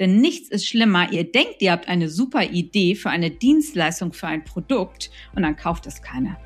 Denn nichts ist schlimmer. Ihr denkt, ihr habt eine super Idee für eine Dienstleistung, für ein Produkt und dann kauft es keiner.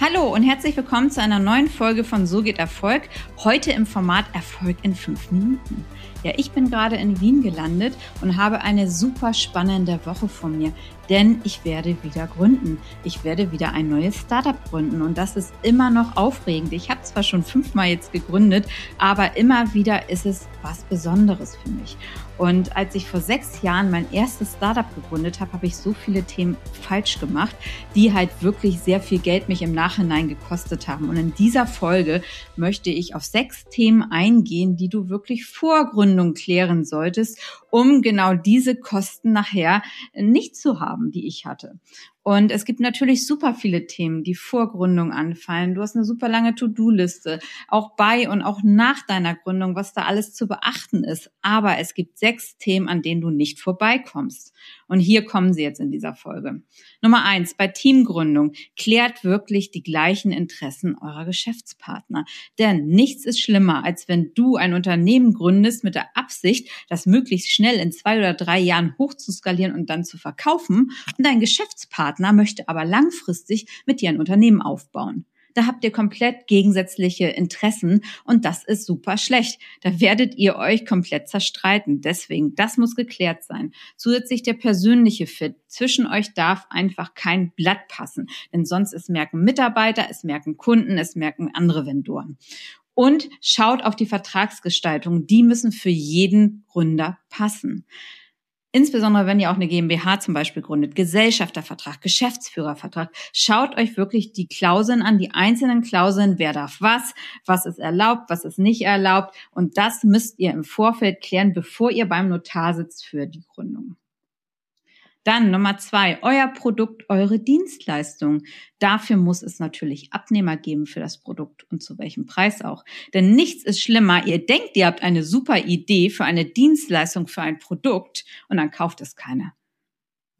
Hallo und herzlich willkommen zu einer neuen Folge von So geht Erfolg. Heute im Format Erfolg in fünf Minuten. Ja, ich bin gerade in Wien gelandet und habe eine super spannende Woche vor mir denn ich werde wieder gründen. Ich werde wieder ein neues Startup gründen und das ist immer noch aufregend. Ich habe zwar schon fünfmal jetzt gegründet, aber immer wieder ist es was Besonderes für mich. Und als ich vor sechs Jahren mein erstes Startup gegründet habe, habe ich so viele Themen falsch gemacht, die halt wirklich sehr viel Geld mich im Nachhinein gekostet haben. Und in dieser Folge möchte ich auf sechs Themen eingehen, die du wirklich vor Gründung klären solltest, um genau diese Kosten nachher nicht zu haben, die ich hatte. Und es gibt natürlich super viele Themen, die vor Gründung anfallen. Du hast eine super lange To-Do-Liste, auch bei und auch nach deiner Gründung, was da alles zu beachten ist. Aber es gibt sechs Themen, an denen du nicht vorbeikommst. Und hier kommen sie jetzt in dieser Folge. Nummer eins, bei Teamgründung klärt wirklich die gleichen Interessen eurer Geschäftspartner. Denn nichts ist schlimmer, als wenn du ein Unternehmen gründest mit der Absicht, das möglichst schnell in zwei oder drei Jahren hochzuskalieren und dann zu verkaufen und dein Geschäftspartner Partner möchte aber langfristig mit dir ein Unternehmen aufbauen. Da habt ihr komplett gegensätzliche Interessen und das ist super schlecht. Da werdet ihr euch komplett zerstreiten. Deswegen, das muss geklärt sein. Zusätzlich der persönliche Fit. Zwischen euch darf einfach kein Blatt passen, denn sonst es merken Mitarbeiter, es merken Kunden, es merken andere Vendoren. Und schaut auf die Vertragsgestaltung. Die müssen für jeden Gründer passen. Insbesondere wenn ihr auch eine GmbH zum Beispiel gründet, Gesellschaftervertrag, Geschäftsführervertrag, schaut euch wirklich die Klauseln an, die einzelnen Klauseln, wer darf was, was ist erlaubt, was ist nicht erlaubt. Und das müsst ihr im Vorfeld klären, bevor ihr beim Notar sitzt für die Gründung. Dann Nummer zwei, euer Produkt, eure Dienstleistung. Dafür muss es natürlich Abnehmer geben für das Produkt und zu welchem Preis auch. Denn nichts ist schlimmer. Ihr denkt, ihr habt eine super Idee für eine Dienstleistung, für ein Produkt und dann kauft es keiner.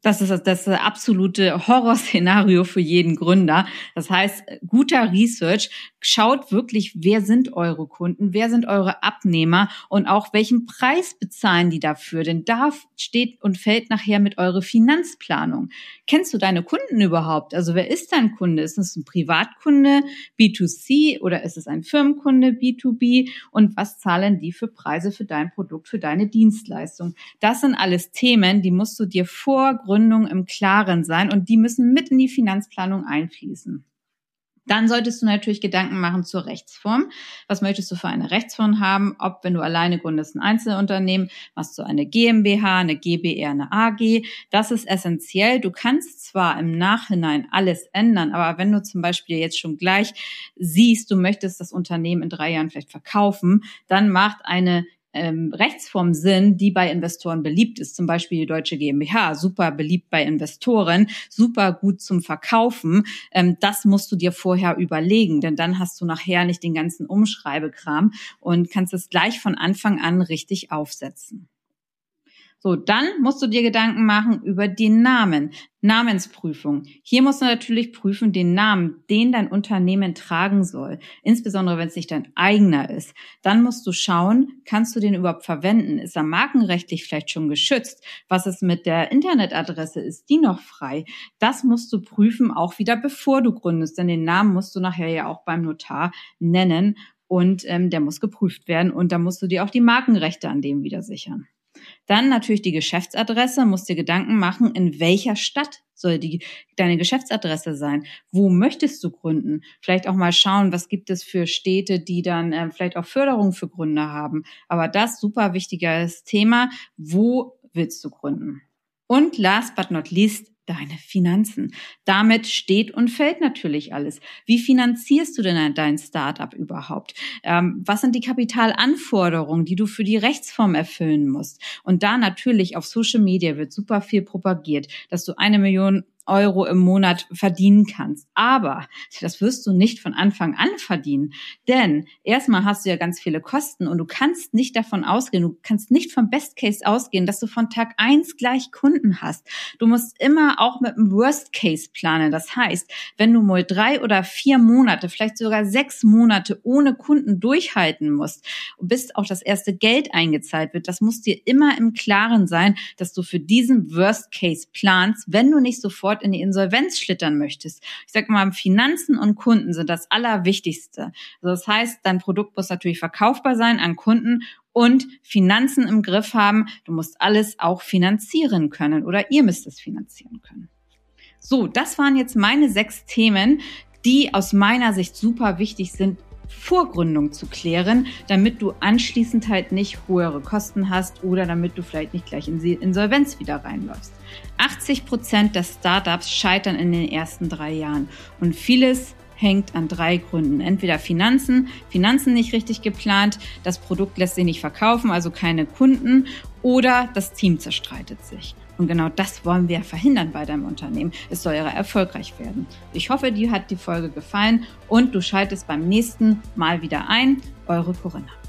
Das ist das, absolute Horrorszenario für jeden Gründer. Das heißt, guter Research schaut wirklich, wer sind eure Kunden, wer sind eure Abnehmer und auch welchen Preis bezahlen die dafür. Denn da steht und fällt nachher mit eure Finanzplanung. Kennst du deine Kunden überhaupt? Also wer ist dein Kunde? Ist es ein Privatkunde, B2C oder ist es ein Firmenkunde, B2B? Und was zahlen die für Preise für dein Produkt, für deine Dienstleistung? Das sind alles Themen, die musst du dir vor Gründung im Klaren sein und die müssen mit in die Finanzplanung einfließen. Dann solltest du natürlich Gedanken machen zur Rechtsform. Was möchtest du für eine Rechtsform haben? Ob, wenn du alleine gründest, ein Einzelunternehmen, machst du eine GmbH, eine GbR, eine AG. Das ist essentiell. Du kannst zwar im Nachhinein alles ändern, aber wenn du zum Beispiel jetzt schon gleich siehst, du möchtest das Unternehmen in drei Jahren vielleicht verkaufen, dann macht eine ähm, Rechtsform sind, die bei Investoren beliebt ist, zum Beispiel die deutsche GmbH, super beliebt bei Investoren, super gut zum Verkaufen, ähm, das musst du dir vorher überlegen, denn dann hast du nachher nicht den ganzen Umschreibekram und kannst es gleich von Anfang an richtig aufsetzen. So, dann musst du dir Gedanken machen über den Namen. Namensprüfung. Hier musst du natürlich prüfen den Namen, den dein Unternehmen tragen soll. Insbesondere wenn es nicht dein eigener ist. Dann musst du schauen, kannst du den überhaupt verwenden? Ist er markenrechtlich vielleicht schon geschützt? Was ist mit der Internetadresse? Ist die noch frei? Das musst du prüfen, auch wieder bevor du gründest. Denn den Namen musst du nachher ja auch beim Notar nennen und ähm, der muss geprüft werden und da musst du dir auch die Markenrechte an dem wieder sichern. Dann natürlich die Geschäftsadresse, musst dir Gedanken machen, in welcher Stadt soll die, deine Geschäftsadresse sein? Wo möchtest du gründen? Vielleicht auch mal schauen, was gibt es für Städte, die dann äh, vielleicht auch Förderung für Gründer haben. Aber das super wichtiges Thema. Wo willst du gründen? Und last but not least, deine Finanzen. Damit steht und fällt natürlich alles. Wie finanzierst du denn dein Startup überhaupt? Ähm, was sind die Kapitalanforderungen, die du für die Rechtsform erfüllen musst? Und da natürlich auf Social Media wird super viel propagiert, dass du eine Million Euro im Monat verdienen kannst. Aber das wirst du nicht von Anfang an verdienen. Denn erstmal hast du ja ganz viele Kosten und du kannst nicht davon ausgehen, du kannst nicht vom Best Case ausgehen, dass du von Tag eins gleich Kunden hast. Du musst immer auch mit dem Worst Case planen. Das heißt, wenn du mal drei oder vier Monate, vielleicht sogar sechs Monate ohne Kunden durchhalten musst, bis auch das erste Geld eingezahlt wird, das muss dir immer im Klaren sein, dass du für diesen Worst Case planst, wenn du nicht sofort in die Insolvenz schlittern möchtest. Ich sage mal, Finanzen und Kunden sind das Allerwichtigste. Also das heißt, dein Produkt muss natürlich verkaufbar sein an Kunden und Finanzen im Griff haben. Du musst alles auch finanzieren können oder ihr müsst es finanzieren können. So, das waren jetzt meine sechs Themen, die aus meiner Sicht super wichtig sind, Vorgründung zu klären, damit du anschließend halt nicht höhere Kosten hast oder damit du vielleicht nicht gleich in Insolvenz wieder reinläufst. 80 Prozent der Startups scheitern in den ersten drei Jahren und vieles hängt an drei Gründen. Entweder Finanzen, Finanzen nicht richtig geplant, das Produkt lässt sich nicht verkaufen, also keine Kunden, oder das Team zerstreitet sich. Und genau das wollen wir verhindern bei deinem Unternehmen. Es soll ja erfolgreich werden. Ich hoffe, dir hat die Folge gefallen und du schaltest beim nächsten Mal wieder ein. Eure Corinna.